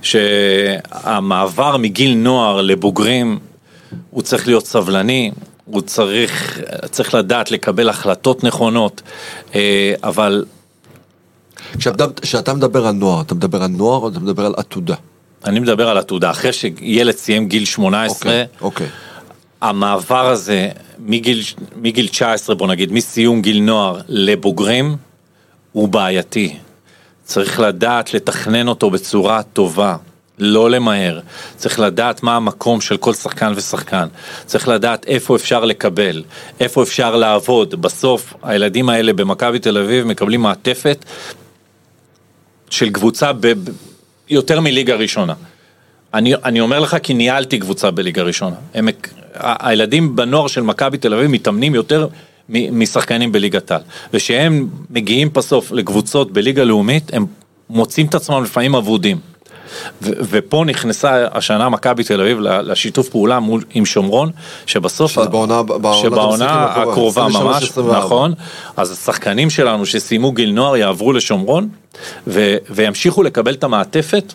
S1: שהמעבר מגיל נוער לבוגרים, הוא צריך להיות סבלני, הוא צריך, צריך לדעת לקבל החלטות נכונות, אה, אבל
S2: כשאתה, מדבר על נוער, אתה מדבר על נוער או אתה מדבר על עתודה?
S1: אני מדבר על עתודה. אחרי שילד סיים גיל 18,
S2: אוקיי, אוקיי.
S1: המעבר הזה מגיל, מגיל 19, בוא נגיד, מסיום גיל נוער לבוגרים, הוא בעייתי. צריך לדעת לתכנן אותו בצורה טובה, לא למהר. צריך לדעת מה המקום של כל שחקן ושחקן. צריך לדעת איפה אפשר לקבל, איפה אפשר לעבוד. בסוף, הילדים האלה במכבי תל אביב מקבלים מעטפת של קבוצה ב... יותר מליגה ראשונה. אני, אני אומר לך כי ניהלתי קבוצה בליגה ראשונה. הם, הילדים בנוער של מכבי תל אביב מתאמנים יותר מ- משחקנים בליגת העל. וכשהם מגיעים בסוף לקבוצות בליגה לאומית, הם מוצאים את עצמם לפעמים אבודים. ו- ופה נכנסה השנה מכבי תל אביב לשיתוף פעולה מול, עם שומרון, שבסוף,
S2: שזה בעונה- בעונת
S1: שבעונה
S2: הקרובה,
S1: הקרובה
S2: 23,
S1: ממש,
S2: 24.
S1: נכון, אז השחקנים שלנו שסיימו גיל נוער יעברו לשומרון, ו- וימשיכו לקבל את המעטפת.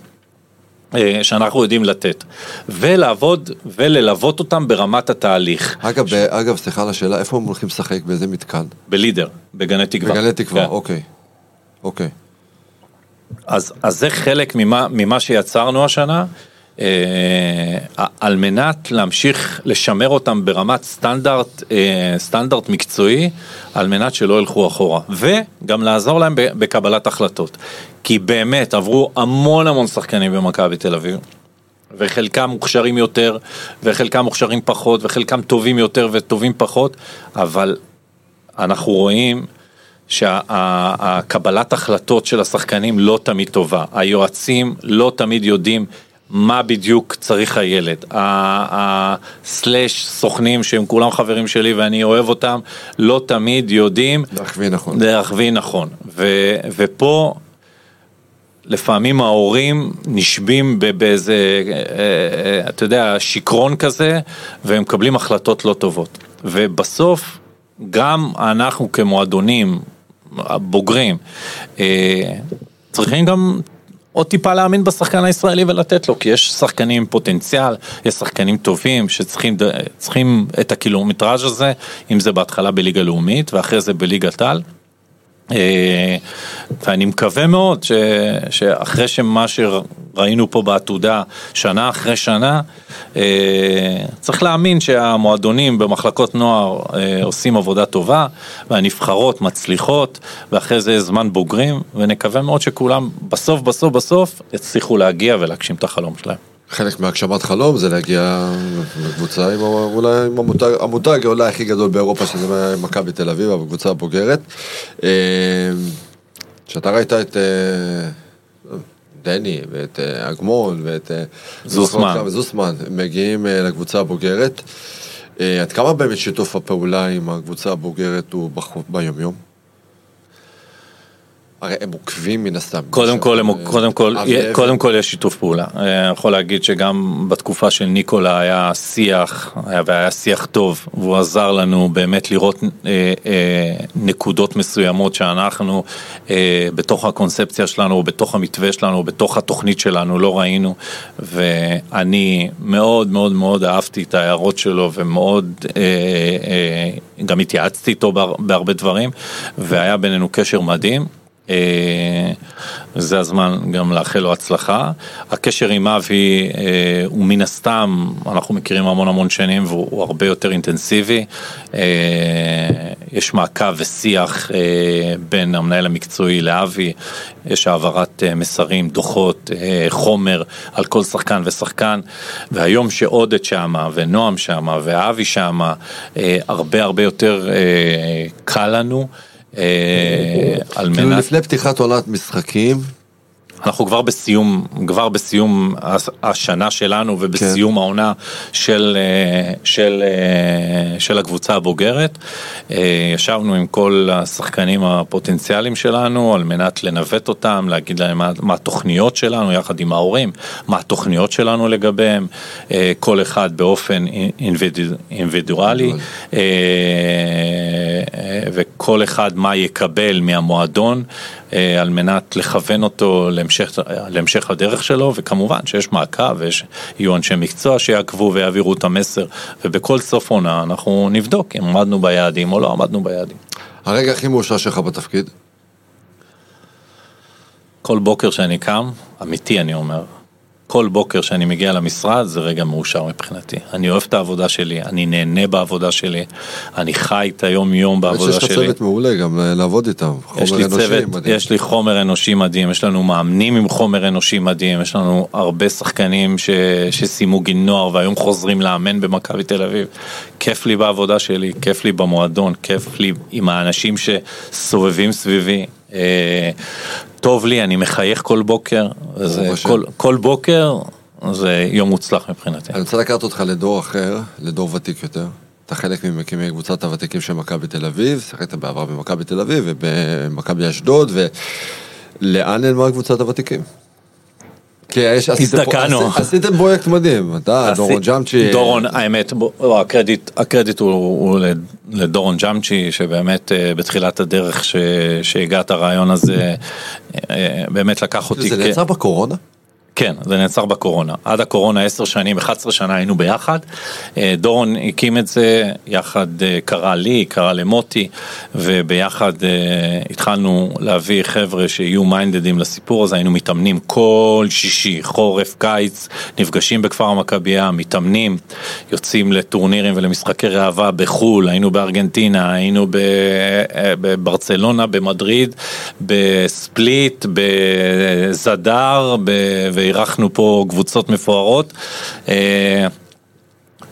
S1: אה, שאנחנו יודעים לתת, ולעבוד וללוות אותם ברמת התהליך,
S2: אגב, ב- אגב, סליחה על השאלה, איפה הם הולכים לשחק? באיזה מתקן?
S1: בלידר, בגני תקווה.
S2: בגני תקווה,
S1: כן.
S2: אוקיי. אוקיי.
S1: אז, אז זה חלק ממה, ממה שיצרנו השנה, אה, על מנת להמשיך לשמר אותם ברמת סטנדרט, אה, סטנדרט מקצועי, על מנת שלא ילכו אחורה, וגם לעזור להם בקבלת החלטות. כי באמת עברו המון המון שחקנים במכבי תל אביב. וחלקם מוכשרים יותר, וחלקם מוכשרים פחות, וחלקם טובים יותר וטובים פחות, אבל אנחנו רואים שהקבלת החלטות של השחקנים לא תמיד טובה. היועצים לא תמיד יודעים מה בדיוק צריך הילד. הסלאש סוכנים שהם כולם חברים שלי ואני אוהב אותם, לא תמיד יודעים
S2: להכווין נכון.
S1: להכווין נכון. ו, ופה לפעמים ההורים נשבים באיזה, אה, אה, אתה יודע, שיכרון כזה, והם מקבלים החלטות לא טובות. ובסוף, גם אנחנו כמועדונים, הבוגרים, אה, צריכים גם עוד טיפה להאמין בשחקן הישראלי ולתת לו, כי יש שחקנים עם פוטנציאל, יש שחקנים טובים שצריכים את הקילומטראז' הזה, אם זה בהתחלה בליגה לאומית ואחרי זה בליגת על. אה, ואני מקווה מאוד ש, שאחרי שמה שראינו פה בעתודה שנה אחרי שנה, אה, צריך להאמין שהמועדונים במחלקות נוער אה, עושים עבודה טובה והנבחרות מצליחות ואחרי זה זמן בוגרים ונקווה מאוד שכולם בסוף בסוף בסוף יצליחו להגיע ולהגשים את החלום שלהם.
S2: חלק מהגשמת חלום זה להגיע לקבוצה עם אולי עם המותג, המותג אולי הכי גדול באירופה שזה מכבי תל אביב, הקבוצה הבוגרת. אה, כשאתה ראית את אה, דני ואת אה, אגמון ואת
S1: זוסמן.
S2: זוסמן מגיעים לקבוצה הבוגרת, עד כמה באמת שיתוף הפעולה עם הקבוצה הבוגרת הוא ביומיום? הרי הם עוקבים מן הסתם.
S1: קודם כל, הם-
S2: אה,
S1: קודם כל. קודם כל יש שיתוף פעולה. אה, אני יכול להגיד שגם בתקופה של ניקולה היה שיח, היה- והיה שיח טוב, והוא עזר לנו באמת לראות אה, אה, נקודות מסוימות שאנחנו אה, בתוך הקונספציה שלנו, או בתוך המתווה שלנו, או בתוך התוכנית שלנו לא ראינו, ואני מאוד מאוד מאוד אהבתי את ההערות שלו, ומאוד אה, אה, גם התייעצתי איתו בהר- בהרבה דברים, והיה בינינו קשר מדהים. אה, זה הזמן גם לאחל לו הצלחה. הקשר עם אבי אה, הוא מן הסתם, אנחנו מכירים המון המון שנים והוא הוא הרבה יותר אינטנסיבי. אה, יש מעקב ושיח בין המנהל המקצועי לאבי, יש העברת מסרים, דוחות, חומר על כל שחקן ושחקן, והיום שעודד שמה ונועם שמה ואבי שמה, הרבה הרבה יותר קל לנו. אה, על
S2: כאילו
S1: מנת,
S2: לפני פתיחת עונת משחקים,
S1: אנחנו כבר בסיום, כבר בסיום הש- השנה שלנו ובסיום העונה של, אה, של, אה, של הקבוצה הבוגרת. אה, ישבנו עם כל השחקנים הפוטנציאליים שלנו על מנת לנווט אותם, להגיד להם מה, מה התוכניות שלנו יחד עם ההורים, מה התוכניות שלנו לגביהם, כל אחד באופן אינדיבידואלי, אה, אה, כל אחד מה יקבל מהמועדון על מנת לכוון אותו להמשך, להמשך הדרך שלו וכמובן שיש מעקב ויהיו אנשי מקצוע שיעקבו ויעבירו את המסר ובכל סוף עונה אנחנו נבדוק אם עמדנו ביעדים או לא עמדנו ביעדים.
S2: הרגע הכי מאושר שלך בתפקיד?
S1: כל בוקר שאני קם, אמיתי אני אומר, כל בוקר שאני מגיע למשרד זה רגע מאושר מבחינתי. אני אוהב את העבודה שלי, אני נהנה בעבודה שלי, אני חי את היום יום בעבודה שלי.
S2: יש לך צוות מעולה גם אה, לעבוד איתם,
S1: חומר אנושי צוות, מדהים. יש לי חומר אנושי מדהים, יש לנו מאמנים עם חומר אנושי מדהים, יש לנו הרבה שחקנים ש... שסיימו גיל נוער והיום חוזרים לאמן במכבי תל אביב. כיף לי בעבודה שלי, כיף לי במועדון, כיף לי עם האנשים שסובבים סביבי. אה, טוב לי, אני מחייך כל בוקר, זה כל, כל בוקר זה יום מוצלח מבחינתי.
S2: אני רוצה לקחת אותך לדור אחר, לדור ותיק יותר. אתה חלק ממקימי קבוצת הוותיקים של מכבי תל אביב, שיחקת בעבר במכבי תל אביב ובמכבי אשדוד, ולאן נעלמה קבוצת הוותיקים?
S1: יש, הזדקנו.
S2: עשיתם פרויקט מדהים, אתה, דורון ג'אמצ'י.
S1: דורון, האמת, הקרדיט, הקרדיט הוא, הוא לדורון ג'אמצ'י, שבאמת אה, בתחילת הדרך שהגעת הרעיון הזה, אה, באמת לקח אותי.
S2: זה נעצר בקורונה?
S1: כן, זה נעצר בקורונה. עד הקורונה 10 שנים, 11 שנה היינו ביחד. אה, דורון הקים את זה, יחד אה, קרא לי, קרא למוטי, וביחד אה, התחלנו להביא חבר'ה שיהיו מיינדדים לסיפור הזה, היינו מתאמנים כל שישי, חורף, קיץ, נפגשים בכפר המכבייה, מתאמנים, יוצאים לטורנירים ולמשחקי ראווה בחו"ל, היינו בארגנטינה, היינו בברצלונה, במדריד, בספליט, בזדר, ב... ואירחנו פה קבוצות מפוארות. אה,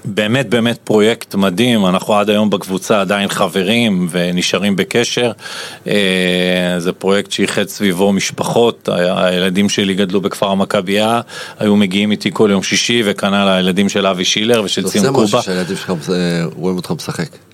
S1: באמת באמת פרויקט מדהים, אנחנו עד היום בקבוצה עדיין חברים ונשארים בקשר. אה, זה פרויקט שאיחד סביבו משפחות, הילדים שלי גדלו בכפר המכבייה, היו מגיעים איתי כל יום שישי וכנ"ל הילדים של אבי שילר ושל ציון קובה.
S2: זה עושה משהו שהילדים שלך אה, רואים אותך משחק.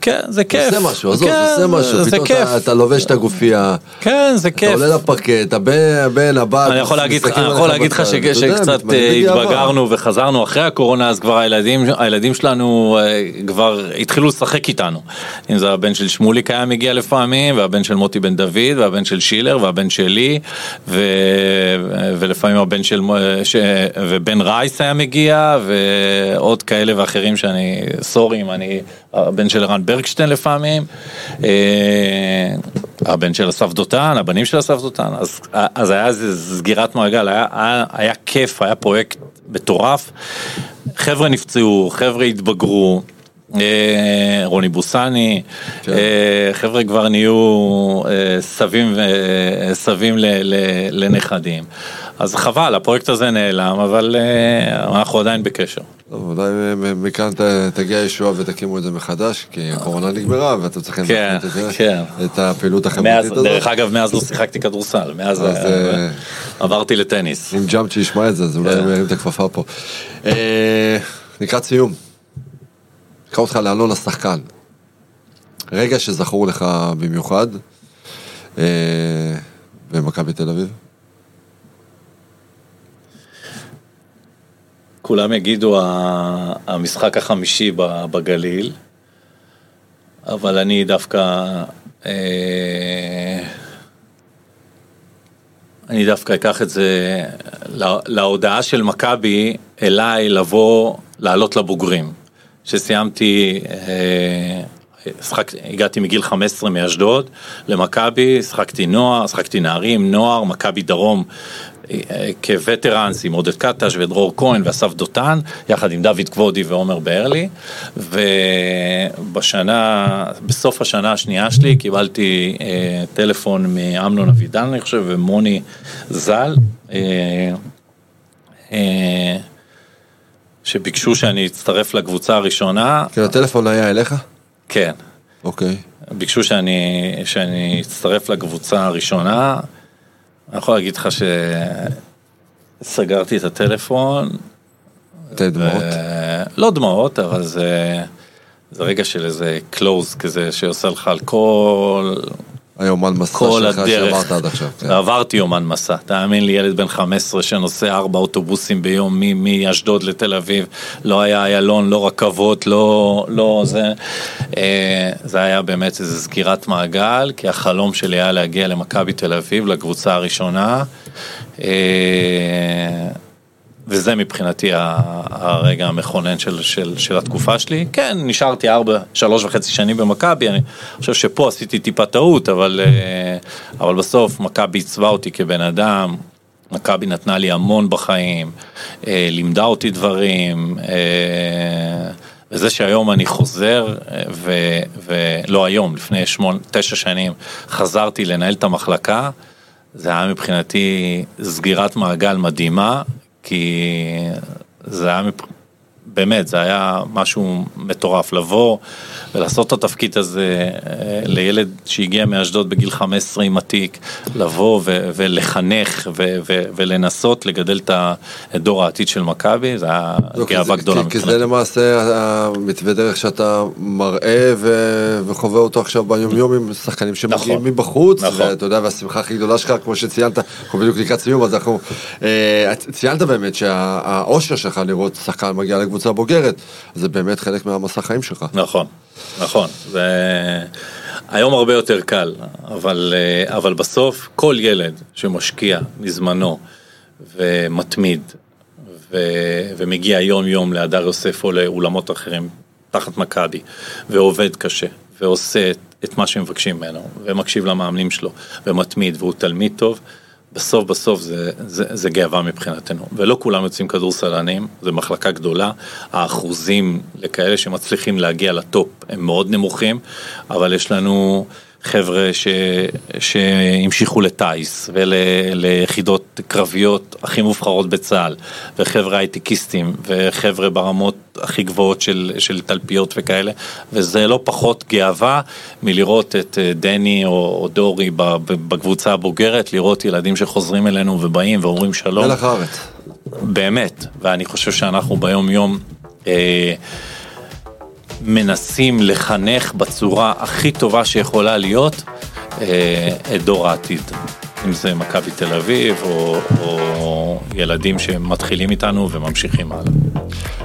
S1: כן, זה כיף.
S2: עושה משהו, עזוב, כן, עושה משהו. זה פתאום כיף. אתה, אתה לובש את הגופייה.
S1: כן, זה כיף.
S2: אתה עולה לפרקט, הבן, הבת.
S1: אני יכול להגיד, אני יכול להגיד לך שקצת אה, התבגרנו וחזרנו אחרי הקורונה, אז כבר הילדים, הילדים שלנו אה, כבר התחילו לשחק איתנו. אם זה הבן של שמוליק היה מגיע לפעמים, והבן של מוטי בן דוד, והבן של שילר, והבן שלי, ו... ולפעמים הבן של... ש... ובן רייס היה מגיע, ועוד כאלה ואחרים שאני, סורי אם אני, הבן של ערן ברגשטיין לפעמים, אה, הבן של אסף דותן, הבנים של אסף דותן, אז, אז היה איזה סגירת מעגל, היה, היה, היה כיף, היה פרויקט מטורף, חבר'ה נפצעו, חבר'ה התבגרו. אה, רוני בוסני, כן. אה, חבר'ה כבר נהיו סבים, סבים לנכדים. אז חבל, הפרויקט הזה נעלם, אבל אנחנו עדיין בקשר.
S2: אולי מכאן תגיע ישועה ותקימו את זה מחדש, כי הקורונה נגמרה ואתם צריכים
S1: כן, את זה, כן.
S2: את הפעילות החברתית הזאת.
S1: דרך אגב, מאז לא שיחקתי כדורסל, מאז אה, אה, עברתי לטניס.
S2: אם ג'אמצ'י ישמע את זה, אז אולי הוא ירים את הכפפה פה. אה, לקראת סיום, אקרא אותך לאלון השחקן. רגע שזכור לך במיוחד במכבי תל אביב.
S1: כולם יגידו המשחק החמישי בגליל, אבל אני דווקא, אה, אני דווקא אקח את זה להודעה של מכבי אליי לבוא, לעלות לבוגרים. שסיימתי, אה, שחק, הגעתי מגיל 15 מאשדוד למכבי, שחקתי נוער, שחקתי נערים, נוער, מכבי דרום כווטרנס עם עודד קטש ודרור כהן ואסף דותן, יחד עם דוד כבודי ועומר ברלי, ובשנה, בסוף השנה השנייה שלי קיבלתי אה, טלפון מאמנון אבידן, אני חושב, ומוני ז"ל, אה, אה, שביקשו שאני אצטרף לקבוצה הראשונה.
S2: כן, הטלפון היה אליך?
S1: כן.
S2: אוקיי.
S1: ביקשו שאני, שאני אצטרף לקבוצה הראשונה. אני יכול להגיד לך שסגרתי את הטלפון.
S2: את דמעות?
S1: לא דמעות, אבל זה, זה רגע של איזה קלוז כזה שעושה לך על כל...
S2: היומן מסע שלך. שעברת עד עכשיו. כן.
S1: ועברתי יומן מסע, תאמין לי, ילד בן 15 שנוסע ארבע אוטובוסים ביום מאשדוד לתל אביב, לא היה איילון, לא רכבות, לא, לא זה, אה, זה היה באמת איזו סגירת מעגל, כי החלום שלי היה להגיע למכבי תל אביב, לקבוצה הראשונה. וזה מבחינתי הרגע המכונן של, של, של התקופה שלי. כן, נשארתי ארבע, שלוש וחצי שנים במכבי, אני חושב שפה עשיתי טיפה טעות, אבל, אה, אבל בסוף מכבי עיצבה אותי כבן אדם, מכבי נתנה לי המון בחיים, אה, לימדה אותי דברים, אה, וזה שהיום אני חוזר, ו, ולא היום, לפני שמונה, תשע שנים, חזרתי לנהל את המחלקה, זה היה מבחינתי סגירת מעגל מדהימה, כי זה היה, באמת, זה היה משהו מטורף, לבוא ולעשות את התפקיד הזה אה, לילד שהגיע מאשדוד בגיל 15 עם התיק, לבוא ו- ולחנך ו- ו- ולנסות לגדל את דור העתיד של מכבי, זה היה
S2: לא,
S1: גאווה גדולה
S2: כי- כי זה. למעשה המתווה דרך שאתה מראה ו- וחווה אותו עכשיו ביומיום עם שחקנים שמגיעים
S1: נכון.
S2: מבחוץ,
S1: נכון.
S2: ואתה יודע, והשמחה הכי גדולה שלך, כמו שציינת, אנחנו בדיוק לקראת סיום, אז אנחנו, אה, ציינת באמת שהאושר שלך לראות שחקן מגיע לקבוצה בוגרת, זה באמת חלק מהמסע חיים שלך.
S1: נכון, נכון. זה... היום הרבה יותר קל, אבל, אה, אבל בסוף כל ילד שמשקיע מזמנו ומתמיד ו... ומגיע יום יום להדר יוסף או לאולמות אחרים תחת מכבי ועובד קשה ועושה את, את מה שמבקשים ממנו ומקשיב למאמנים שלו ומתמיד והוא תלמיד טוב, בסוף בסוף זה, זה, זה גאווה מבחינתנו, ולא כולם יוצאים כדורסלנים, זו מחלקה גדולה, האחוזים לכאלה שמצליחים להגיע לטופ הם מאוד נמוכים, אבל יש לנו חבר'ה ש, שהמשיכו לטיס וליחידות קרביות הכי מובחרות בצה"ל, וחבר'ה הייטקיסטים, וחבר'ה ברמות הכי גבוהות של, של תלפיות וכאלה, וזה לא פחות גאווה מלראות את אה, דני או, או דורי בקבוצה הבוגרת, לראות ילדים שחוזרים אלינו ובאים ואומרים שלום.
S2: מלח הארץ.
S1: באמת, ואני חושב שאנחנו ביום יום אה, מנסים לחנך בצורה הכי טובה שיכולה להיות אה, את דור העתיד. אם זה מכבי תל אביב, או, או ילדים שמתחילים איתנו וממשיכים הלאה.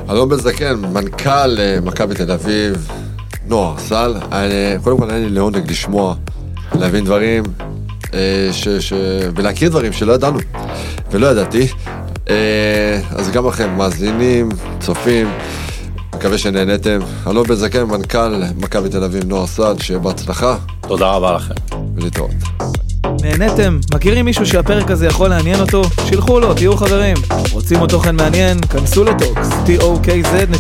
S2: אלון בן זקן, מנכ"ל אה, מכבי תל אביב, נוער סל, אני- קודם כל היה לי לעונג לשמוע, להבין דברים, ש, ש, ולהכיר דברים שלא ידענו ולא ידעתי. אה, אז גם לכם, מאזינים, צופים, מקווה שנהנתם. אלון בן זקן, מנכ"ל מכבי תל אביב, נוער סל, שיהיה בהצלחה
S1: תודה רבה לכם.
S2: ולהתראות.
S3: נהניתם? מכירים מישהו שהפרק הזה יכול לעניין אותו? שילחו לו, תהיו חברים. רוצים עוד תוכן מעניין? כנסו לטוקס, tokz.co.il